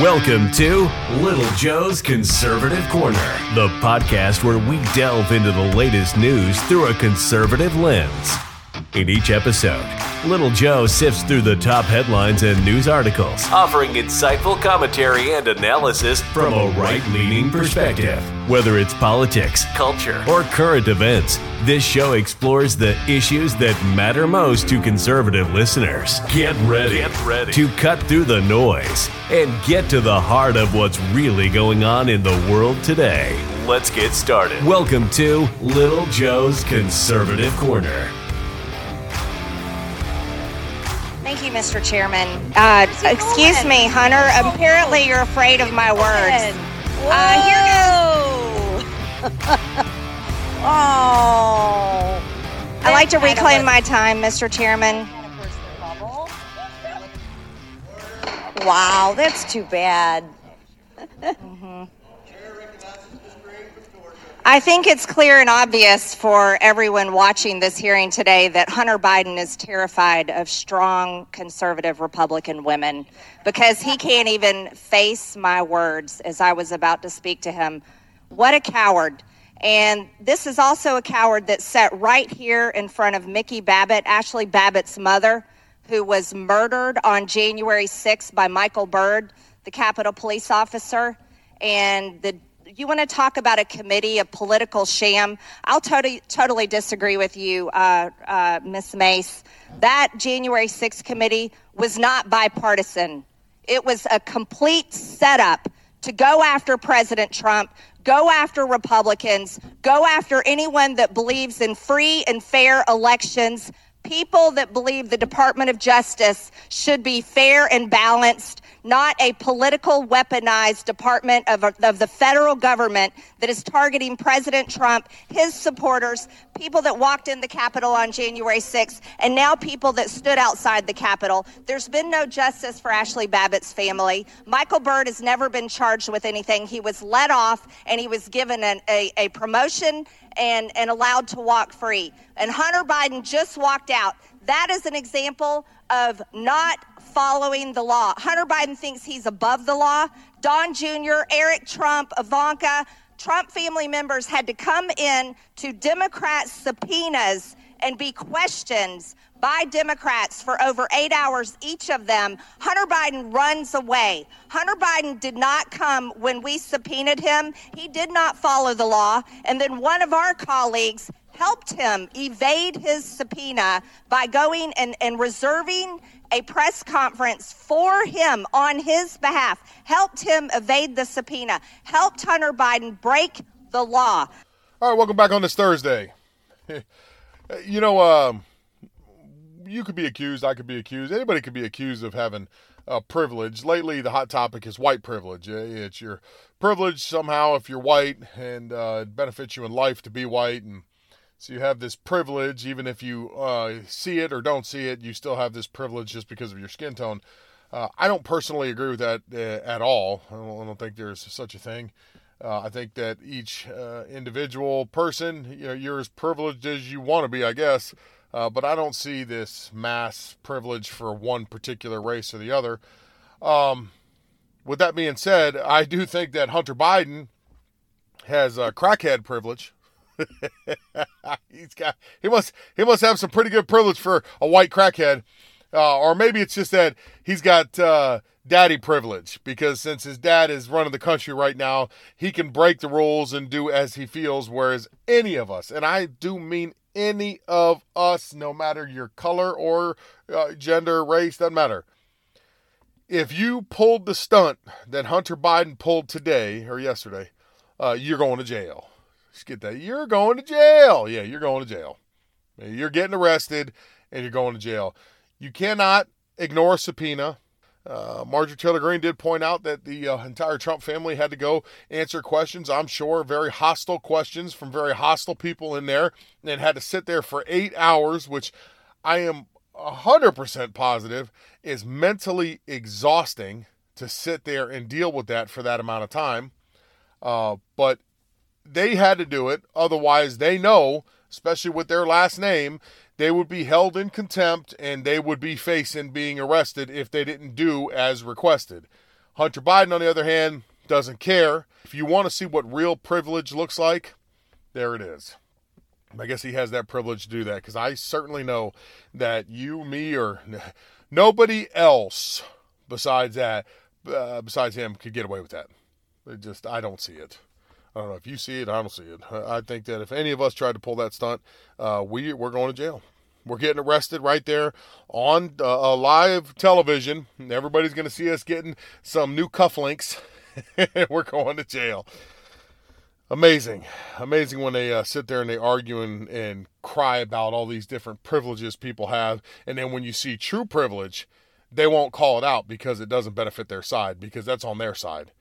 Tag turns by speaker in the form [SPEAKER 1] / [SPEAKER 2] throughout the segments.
[SPEAKER 1] Welcome to Little Joe's Conservative Corner, the podcast where we delve into the latest news through a conservative lens. In each episode, Little Joe sifts through the top headlines and news articles, offering insightful commentary and analysis from a right leaning perspective. Whether it's politics, culture, or current events, this show explores the issues that matter most to conservative listeners. Get ready, get ready to cut through the noise and get to the heart of what's really going on in the world today. Let's get started. Welcome to Little Joe's Conservative Corner.
[SPEAKER 2] Thank you, Mr. Chairman. Uh, excuse me, Hunter. Apparently, you're afraid of my words. Uh, here
[SPEAKER 3] Oh.
[SPEAKER 2] I like to reclaim my time, Mr. Chairman.
[SPEAKER 3] Wow, that's too bad.
[SPEAKER 2] I think it's clear and obvious for everyone watching this hearing today that Hunter Biden is terrified of strong conservative Republican women because he can't even face my words as I was about to speak to him. What a coward. And this is also a coward that sat right here in front of Mickey Babbitt, Ashli Babbitt's mother, who was murdered on January 6th by Michael Byrd, the Capitol police officer. And the you want to talk about a committee, a political sham? I'll totally totally disagree with you, uh, uh, Miss Mace. That January 6th committee was not bipartisan. It was a complete setup to go after President Trump, go after Republicans, go after anyone that believes in free and fair elections, people that believe the Department of Justice should be fair and balanced, not a political weaponized department of, of the federal government that is targeting President Trump, his supporters, people that walked in the Capitol on January 6th, and now people that stood outside the Capitol. There's been no justice for Ashli Babbitt's family. Michael Byrd has never been charged with anything. He was let off and he was given an, a, a promotion and, and allowed to walk free. And Hunter Biden just walked out. That is an example of not following the law. Hunter Biden thinks he's above the law. Don Jr., Eric Trump, Ivanka, Trump family members had to come in to Democrat subpoenas and be questioned by Democrats for over eight hours, each of them. Hunter Biden runs away. Hunter Biden did not come when we subpoenaed him. He did not follow the law. And then one of our colleagues helped him evade his subpoena by going and, and reserving a press conference for him on his behalf, helped him evade the subpoena, helped Hunter Biden break the law.
[SPEAKER 4] All right, welcome back on this Thursday. you know, um, you could be accused, I could be accused, anybody could be accused of having uh, privilege. Lately, the hot topic is white privilege. It's your privilege somehow if you're white, and uh, it benefits you in life to be white, and so you have this privilege, even if you uh, see it or don't see it, you still have this privilege just because of your skin tone. Uh, I don't personally agree with that uh, at all. I don't, I don't, think there's such a thing. Uh, I think that each uh, individual person, you know, you're as privileged as you want to be, I guess. Uh, but I don't see this mass privilege for one particular race or the other. Um, with that being said, I do think that Hunter Biden has crackhead privilege. He's got he must he must have some pretty good privilege for a white crackhead, uh, or maybe it's just that he's got uh, daddy privilege because since his dad is running the country right now, he can break the rules and do as he feels. Whereas any of us, and I do mean any of us, no matter your color or uh, gender, race, doesn't matter. If you pulled the stunt that Hunter Biden pulled today or yesterday, uh, you're going to jail just get that. You're going to jail. Yeah, you're going to jail. You're getting arrested and you're going to jail. You cannot ignore a subpoena. Uh, Marjorie Taylor Greene did point out that the uh, entire Trump family had to go answer questions. I'm sure very hostile questions from very hostile people in there, and had to sit there for eight hours, which I am 100% positive is mentally exhausting to sit there and deal with that for that amount of time. Uh, but they had to do it. Otherwise, they know, especially with their last name, they would be held in contempt and they would be facing being arrested if they didn't do as requested. Hunter Biden, on the other hand, doesn't care. If you want to see what real privilege looks like, there it is. I guess he has that privilege to do that because I certainly know that you, me, or nobody else besides that, uh, besides him, could get away with that. It just, I don't see it. I don't know if you see it. I don't see it. I think that if any of us tried to pull that stunt, uh, we we're going to jail. We're getting arrested right there on uh, live television. Everybody's going to see us getting some new cufflinks. we're going to jail. Amazing, amazing when they uh, sit there and they argue and, and cry about all these different privileges people have, and then when you see true privilege, they won't call it out because it doesn't benefit their side because that's on their side.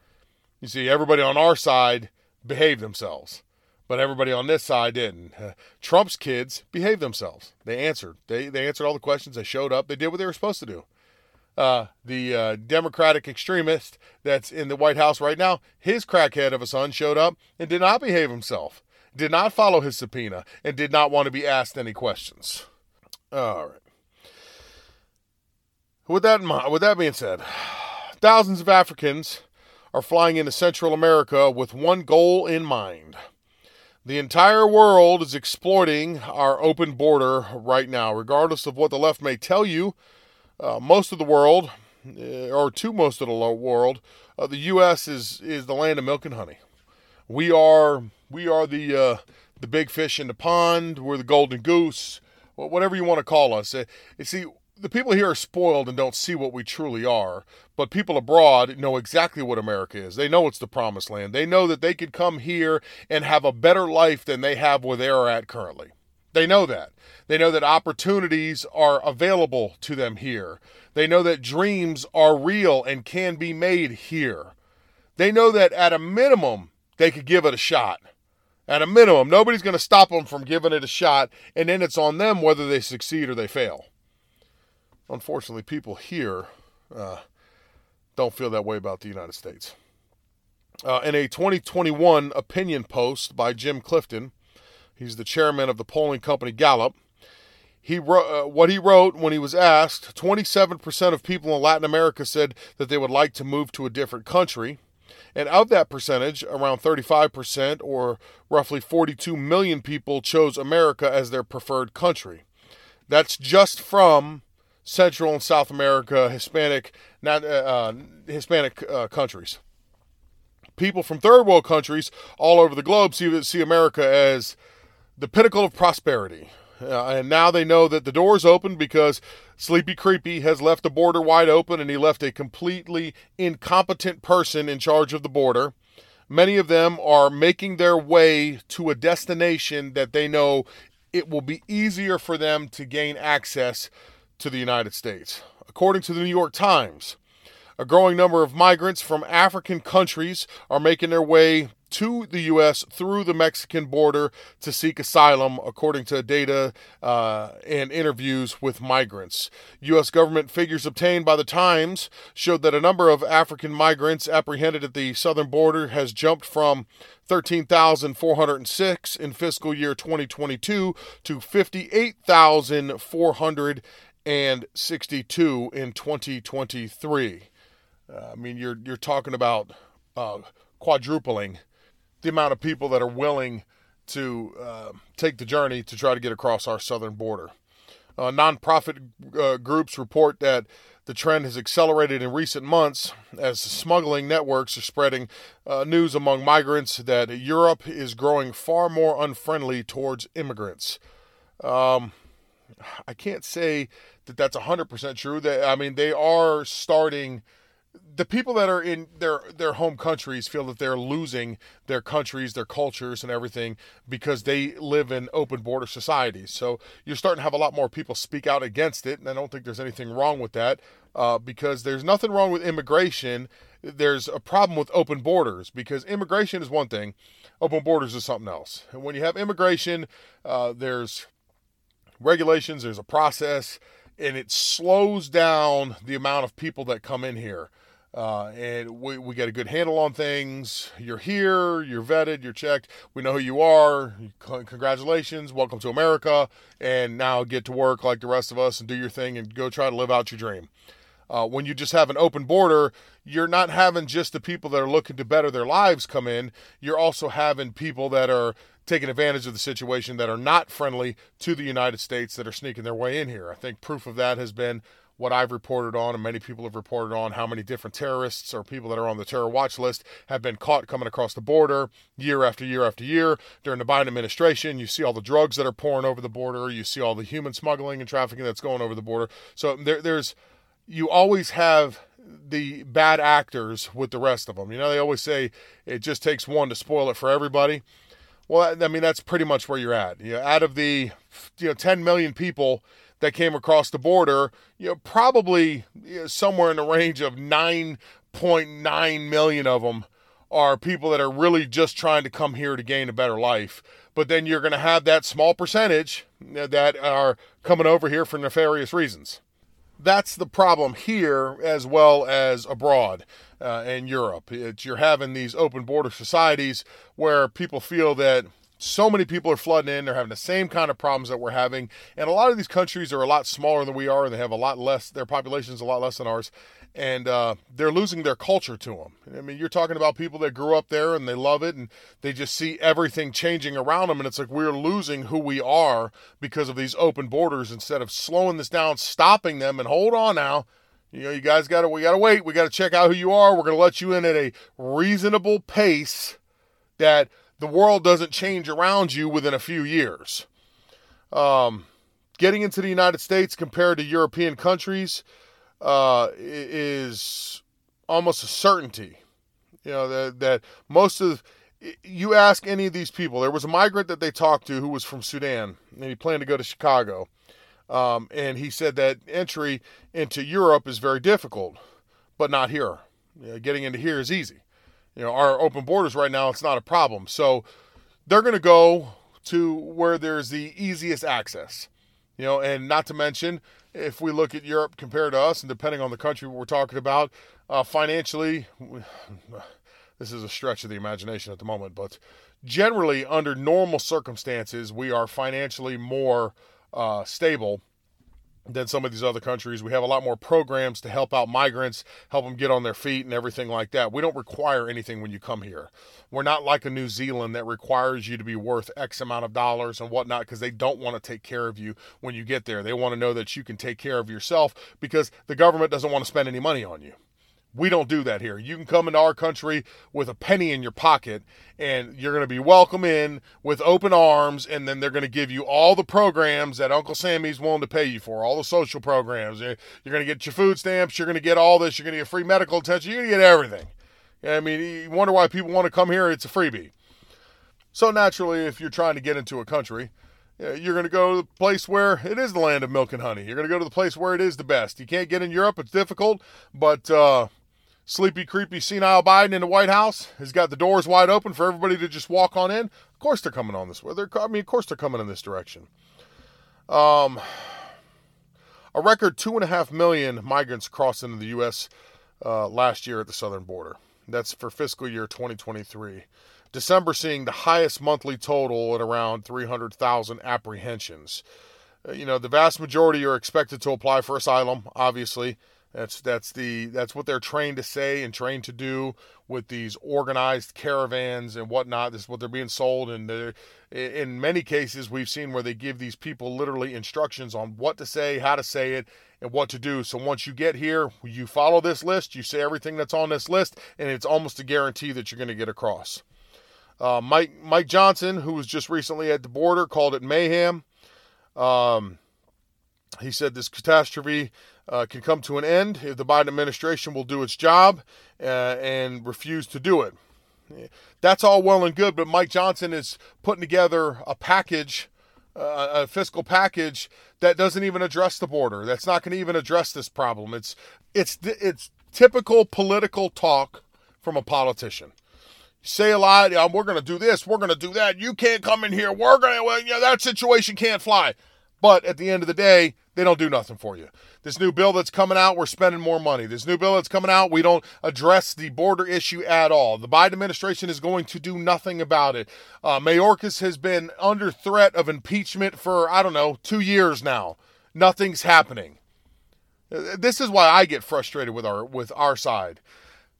[SPEAKER 4] You see, everybody on our side behaved themselves but everybody on this side didn't. Uh, Trump's kids behaved themselves. They answered. They they answered all the questions. They showed up. They did what they were supposed to do. Uh, the uh, Democratic extremist that's in the White House right now, his crackhead of a son showed up and did not behave himself, did not follow his subpoena, and did not want to be asked any questions. All right. With that in mind, with that being said, thousands of Africans are flying into Central America with one goal in mind the entire world is exploiting our open border right now, regardless of what the left may tell you. Uh, most of the world, uh, or to most of the world, uh, the U.S. is is the land of milk and honey. We are we are the uh, the big fish in the pond. We're the golden goose, whatever you want to call us. Uh, you see, the people here are spoiled and don't see what we truly are. But people abroad know exactly what America is. They know it's the promised land. They know that they could come here and have a better life than they have where they are at currently. They know that. They know that opportunities are available to them here. They know that dreams are real and can be made here. They know that at a minimum, they could give it a shot. At a minimum, nobody's going to stop them from giving it a shot, and then it's on them whether they succeed or they fail unfortunately, people here uh, don't feel that way about the United States. Uh, in a 2021 opinion post by Jim Clifton, he's the chairman of the polling company Gallup. He wrote uh, what he wrote when he was asked. 27% of people in Latin America said that they would like to move to a different country. And of that percentage, around 35%, or roughly 42 million people, chose America as their preferred country. That's just from Central and South America, Hispanic, not uh, uh, Hispanic uh, countries. People from third world countries all over the globe see see America as the pinnacle of prosperity. Uh, and now they know that the door is open because Sleepy Creepy has left the border wide open and he left a completely incompetent person in charge of the border. Many of them are making their way to a destination that they know it will be easier for them to gain access to the United States. According to the New York Times, a growing number of migrants from African countries are making their way to the U.S. through the Mexican border to seek asylum, according to data uh, and interviews with migrants. U.S. government figures obtained by the Times showed that a number of African migrants apprehended at the southern border has jumped from 13,406 in fiscal year 2022 to 58,400 and 62 in 2023. Uh, I mean, you're you're talking about uh, quadrupling the amount of people that are willing to uh, take the journey to try to get across our southern border. Uh, nonprofit uh, groups report that the trend has accelerated in recent months as smuggling networks are spreading uh, news among migrants that Europe is growing far more unfriendly towards immigrants. Um, I can't say that that's 100% true. That I mean, they are starting the people that are in their their home countries feel that they're losing their countries, their cultures and everything because they live in open border societies. So you're starting to have a lot more people speak out against it, and I don't think there's anything wrong with that uh, because there's nothing wrong with immigration. There's a problem with open borders because immigration is one thing, open borders is something else. And when you have immigration, uh, there's regulations, there's a process, and it slows down the amount of people that come in here. Uh, and we, we get a good handle on things. You're here, you're vetted, you're checked. We know who you are. Congratulations, welcome to America. And now get to work like the rest of us and do your thing and go try to live out your dream. Uh, when you just have an open border, you're not having just the people that are looking to better their lives come in. You're also having people that are taking advantage of the situation that are not friendly to the United States that are sneaking their way in here. I think proof of that has been what I've reported on, and many people have reported on how many different terrorists or people that are on the terror watch list have been caught coming across the border year after year after year. During the Biden administration, you see all the drugs that are pouring over the border, you see all the human smuggling and trafficking that's going over the border. So there, there's, you always have the bad actors with the rest of them. You know, they always say it just takes one to spoil it for everybody. Well, I mean, that's pretty much where you're at. You know, out of the you know 10 million people that came across the border, you know, probably you know, somewhere in the range of 9.9 million of them are people that are really just trying to come here to gain a better life. But then you're going to have that small percentage that are coming over here for nefarious reasons. That's the problem here as well as abroad uh, in Europe. It's, you're having these open border societies where people feel that so many people are flooding in. They're having the same kind of problems that we're having. And a lot of these countries are a lot smaller than we are, and they have a lot less, their population is a lot less than ours. And uh, they're losing their culture to them. I mean, you're talking about people that grew up there and they love it, and they just see everything changing around them. And it's like we're losing who we are because of these open borders instead of slowing this down, stopping them, and hold on now. You know, you guys got to, we got to wait. We got to check out who you are. We're going to let you in at a reasonable pace that the world doesn't change around you within a few years. Um, getting into the United States compared to European countries uh, is almost a certainty. You know that that most of you ask any of these people. There was a migrant that they talked to who was from Sudan, and he planned to go to Chicago. Um, and he said that entry into Europe is very difficult, but not here. You know, getting into here is easy. You know, our open borders right now, it's not a problem. So they're going to go to where there's the easiest access. You know, and not to mention, if we look at Europe compared to us, and depending on the country we're talking about, uh, financially, this is a stretch of the imagination at the moment, but generally, under normal circumstances, we are financially more uh, stable than some of these other countries. We have a lot more programs to help out migrants, help them get on their feet and everything like that. We don't require anything when you come here. We're not like a New Zealand that requires you to be worth X amount of dollars and whatnot because they don't want to take care of you when you get there. They want to know that you can take care of yourself because the government doesn't want to spend any money on you. We don't do that here. You can come into our country with a penny in your pocket and you're going to be welcome in with open arms and then they're going to give you all the programs that Uncle Sammy's willing to pay you for, all the social programs. You're going to get your food stamps, you're going to get all this, you're going to get free medical attention, you're going to get everything. I mean, you wonder why people want to come here, it's a freebie. So naturally, if you're trying to get into a country, you're going to go to the place where it is the land of milk and honey. You're going to go to the place where it is the best. You can't get in Europe, it's difficult, but uh, sleepy, creepy, senile Biden in the White House has got the doors wide open for everybody to just walk on in. Of course, they're coming on this way. They're, I mean, of course, they're coming in this direction. Um, a record two and a half million migrants crossed into the U.S. Uh, last year at the southern border. That's for fiscal year 2023. December seeing the highest monthly total at around 300,000 apprehensions. Uh, you know, the vast majority are expected to apply for asylum, obviously. That's that's the that's what they're trained to say and trained to do with these organized caravans and whatnot. This is what they're being sold, and in many cases, we've seen where they give these people literally instructions on what to say, how to say it, and what to do. So once you get here, you follow this list, you say everything that's on this list, and it's almost a guarantee that you're going to get across. Uh, Mike Mike Johnson, who was just recently at the border, called it mayhem. Um, he said this catastrophe uh, can come to an end if the Biden administration will do its job uh, and refuse to do it. That's all well and good, but Mike Johnson is putting together a package, uh, a fiscal package that doesn't even address the border. That's not going to even address this problem. It's it's it's typical political talk from a politician. Say a lot. we're going to do this. We're going to do that. You can't come in here. We're going to. Well, yeah, that situation can't fly. But at the end of the day, they don't do nothing for you. This new bill that's coming out, we're spending more money. This new bill that's coming out, we don't address the border issue at all. The Biden administration is going to do nothing about it. Uh, Mayorkas has been under threat of impeachment for, I don't know, two years now. Nothing's happening. Uh, this is why I get frustrated with our with our side.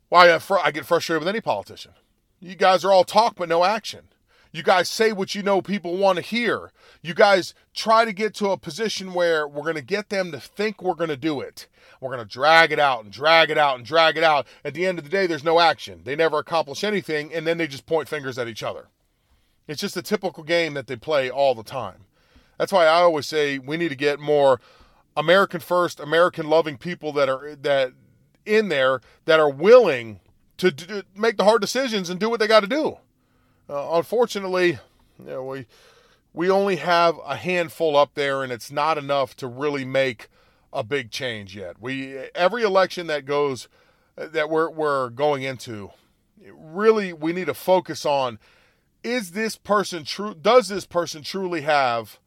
[SPEAKER 4] Why I, fr- I get frustrated with any politician. You guys are all talk but no action. You guys say what you know people want to hear. You guys try to get to a position where we're going to get them to think we're going to do it. We're going to drag it out and drag it out and drag it out. At the end of the day, there's no action. They never accomplish anything, and then they just point fingers at each other. It's just a typical game that they play all the time. That's why I always say we need to get more American first, American loving people that are that in there that are willing to do, make the hard decisions and do what they got to do. Uh, unfortunately, you know, we we only have a handful up there, and it's not enough to really make a big change yet. We every election that goes that we're we're going into, really we need to focus on is this person true? Does this person truly have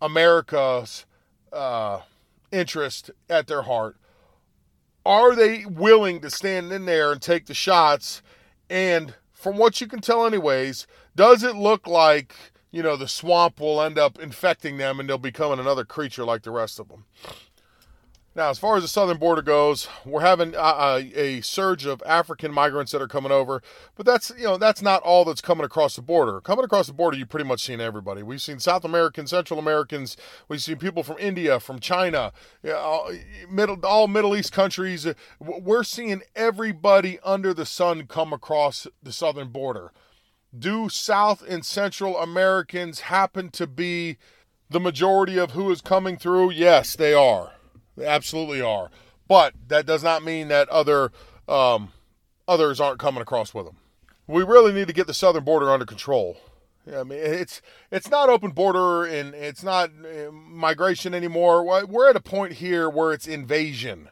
[SPEAKER 4] America's uh, interest at their heart? Are they willing to stand in there and take the shots and from what you can tell, anyways, does it look like you know the swamp will end up infecting them and they'll become another creature like the rest of them? Now, as far as the southern border goes, we're having a, a, surge of African migrants that are coming over, but that's you know that's not all that's coming across the border. Coming across the border, you've pretty much seen everybody. We've seen South Americans, Central Americans, we've seen people from India, from China, middle all Middle East countries. We're seeing everybody under the sun come across the southern border. Do South and Central Americans happen to be the majority of who is coming through? Yes, they are. They absolutely are. But that does not mean that other um, others aren't coming across with them. We really need to get the southern border under control. Yeah, I mean, it's it's not open border and it's not uh, migration anymore. We're at a point here where it's invasion.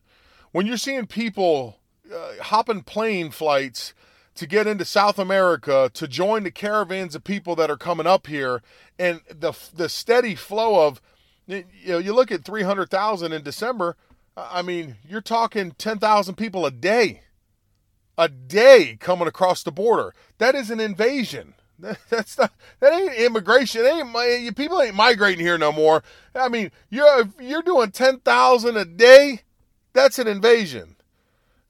[SPEAKER 4] When you're seeing people uh, hopping plane flights to get into South America to join the caravans of people that are coming up here, and the the steady flow of you know, you look at 300,000 in December, I mean, you're talking 10,000 people a day. A day coming across the border. That is an invasion. That's not that ain't immigration. ain't people ain't migrating here no more. I mean, you're you're doing 10,000 a day. That's an invasion.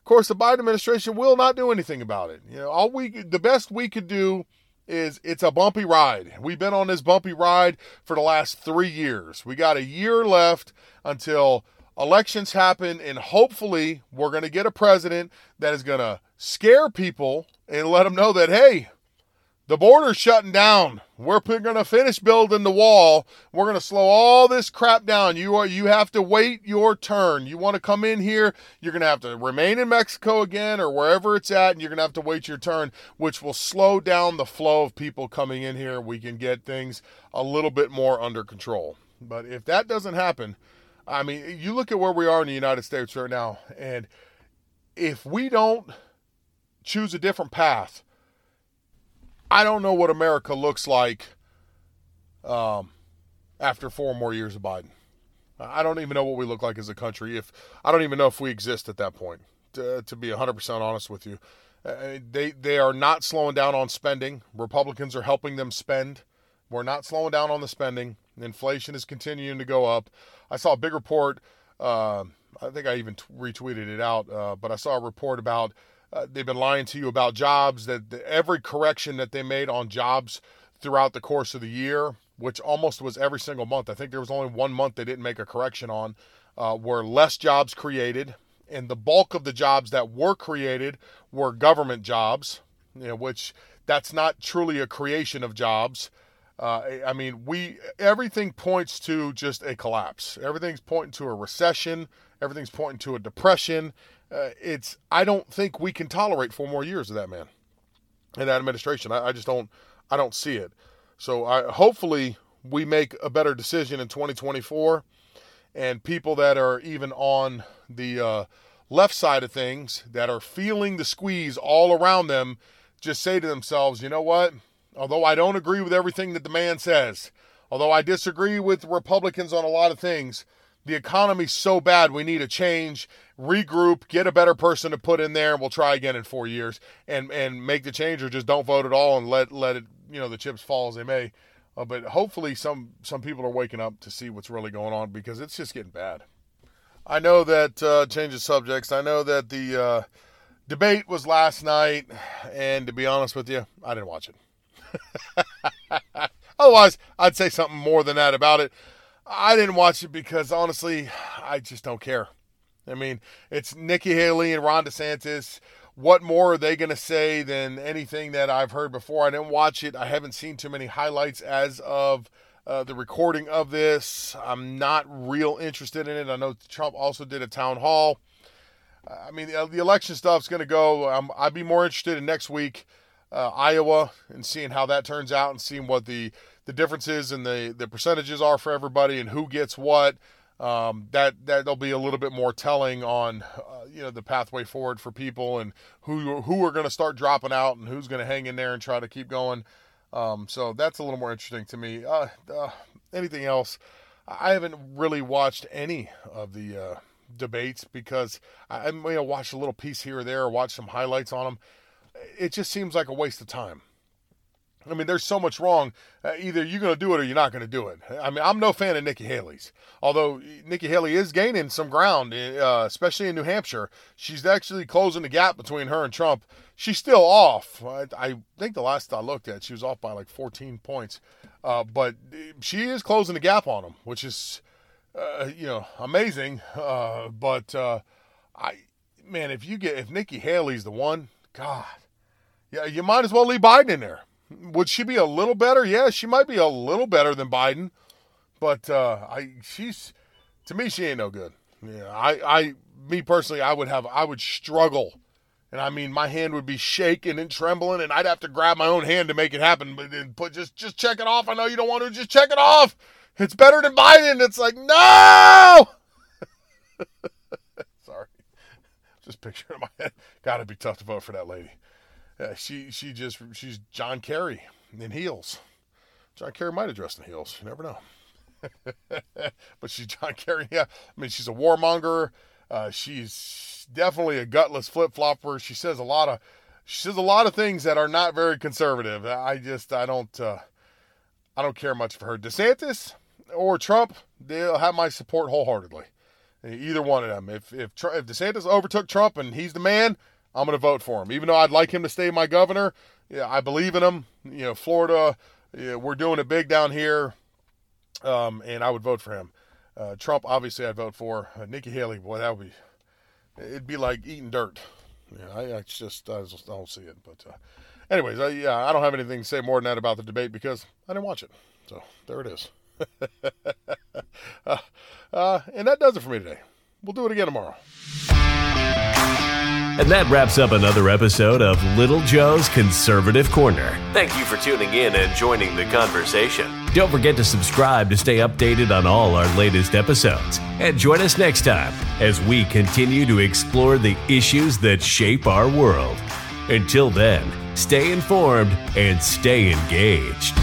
[SPEAKER 4] Of course, the Biden administration will not do anything about it. You know, all we the best we could do is it's a bumpy ride. We've been on this bumpy ride for the last three years. We got a year left until elections happen, and hopefully, we're going to get a president that is going to scare people and let them know that, hey, the border's shutting down. We're going to finish building the wall. We're going to slow all this crap down. You are you have to wait your turn. You want to come in here, you're going to have to remain in Mexico again or wherever it's at and you're going to have to wait your turn, which will slow down the flow of people coming in here. We can get things a little bit more under control. But if that doesn't happen, I mean, you look at where we are in the United States right now and if we don't choose a different path, I don't know what America looks like um, after four more years of Biden. I don't even know what we look like as a country. If I don't even know if we exist at that point. To, to be 100% honest with you, uh, they they are not slowing down on spending. Republicans are helping them spend. We're not slowing down on the spending. Inflation is continuing to go up. I saw a big report. Uh, I think I even t- retweeted it out, uh, but I saw a report about uh, they've been lying to you about jobs. That the, every correction that they made on jobs throughout the course of the year, which almost was every single month. I think there was only one month they didn't make a correction on, uh, were less jobs created, and the bulk of the jobs that were created were government jobs. You know, which that's not truly a creation of jobs. Uh, I mean, we everything points to just a collapse. Everything's pointing to a recession. Everything's pointing to a depression uh, it's I don't think we can tolerate four more years of that man and that administration. I, I just don't I don't see it. So I hopefully we make a better decision in 2024, and people that are even on the uh, left side of things that are feeling the squeeze all around them just say to themselves, you know what? Although I don't agree with everything that the man says, although I disagree with Republicans on a lot of things, the economy's so bad we need a change regroup get a better person to put in there and we'll try again in four years and and make the change or just don't vote at all and let let it you know the chips fall as they may uh, but hopefully some some people are waking up to see what's really going on because it's just getting bad I know that uh, changes subjects. I know that the uh, debate was last night, and to be honest with you, I didn't watch it. Otherwise, I'd say something more than that about it. I didn't watch it because honestly, I just don't care. I mean, it's Nikki Haley and Ron DeSantis. What more are they going to say than anything that I've heard before? I didn't watch it. I haven't seen too many highlights as of uh, the recording of this. I'm not real interested in it. I know Trump also did a town hall. I mean, the, election stuff's going to go. I'd be more interested in next week, uh, Iowa, and seeing how that turns out and seeing what the, the differences and the, the percentages are for everybody and who gets what. Um, that that'll be a little bit more telling on uh, you know the pathway forward for people and who who are going to start dropping out and who's going to hang in there and try to keep going. Um, so that's a little more interesting to me. Uh, uh, anything else? I haven't really watched any of the uh, debates because I, may have watched a little piece here or there watched some highlights on them. It just seems like a waste of time. I mean, there's so much wrong. Uh, either you're going to do it or you're not going to do it. I mean, I'm no fan of Nikki Haley's. Although Nikki Haley is gaining some ground, uh, especially in New Hampshire. She's actually closing the gap between her and Trump. She's still off. I, I think the last I looked at, she was off by like 14 points. Uh, but she is closing the gap on him, which is, uh, you know, amazing. Uh, but uh, I, man, if you get if Nikki Haley's the one, God, yeah, you might as well leave Biden in there. Would she be a little better? Yeah, she might be a little better than Biden, but uh, I she's to me she ain't no good. Yeah, I I me personally I would have I would struggle, and I mean my hand would be shaking and trembling, and I'd have to grab my own hand to make it happen. But then put just just check it off. I know you don't want to just check it off. It's better than Biden. It's like no. Sorry, just picture in my head. Got to be tough to vote for that lady. Yeah, she she just she's John Kerry in heels. John Kerry might have dressed in heels. You never know. but she's John Kerry. Yeah, I mean she's a warmonger. Uh, she's definitely a gutless flip flopper. She says a lot of she says a lot of things that are not very conservative. I just I don't uh, I don't care much for her. DeSantis or Trump, they'll have my support wholeheartedly. Either one of them. If if if DeSantis overtook Trump and he's the man, I'm going to vote for him. Even though I'd like him to stay my governor, yeah, I believe in him. You know, Florida, yeah, we're doing it big down here, um, and I would vote for him. Uh, Trump, obviously, I'd vote for. Uh, Nikki Haley, boy, that would be, it'd be like eating dirt. Yeah, I, I just, I just don't see it. But, uh, anyways, I, yeah, I don't have anything to say more than that about the debate because I didn't watch it. So there it is. Uh, uh, and that does it for me today. We'll do it again tomorrow.
[SPEAKER 1] And that wraps up another episode of Little Joe's Conservative Corner. Thank you for tuning in and joining the conversation. Don't forget to subscribe to stay updated on all our latest episodes. And join us next time as we continue to explore the issues that shape our world. Until then, stay informed and stay engaged.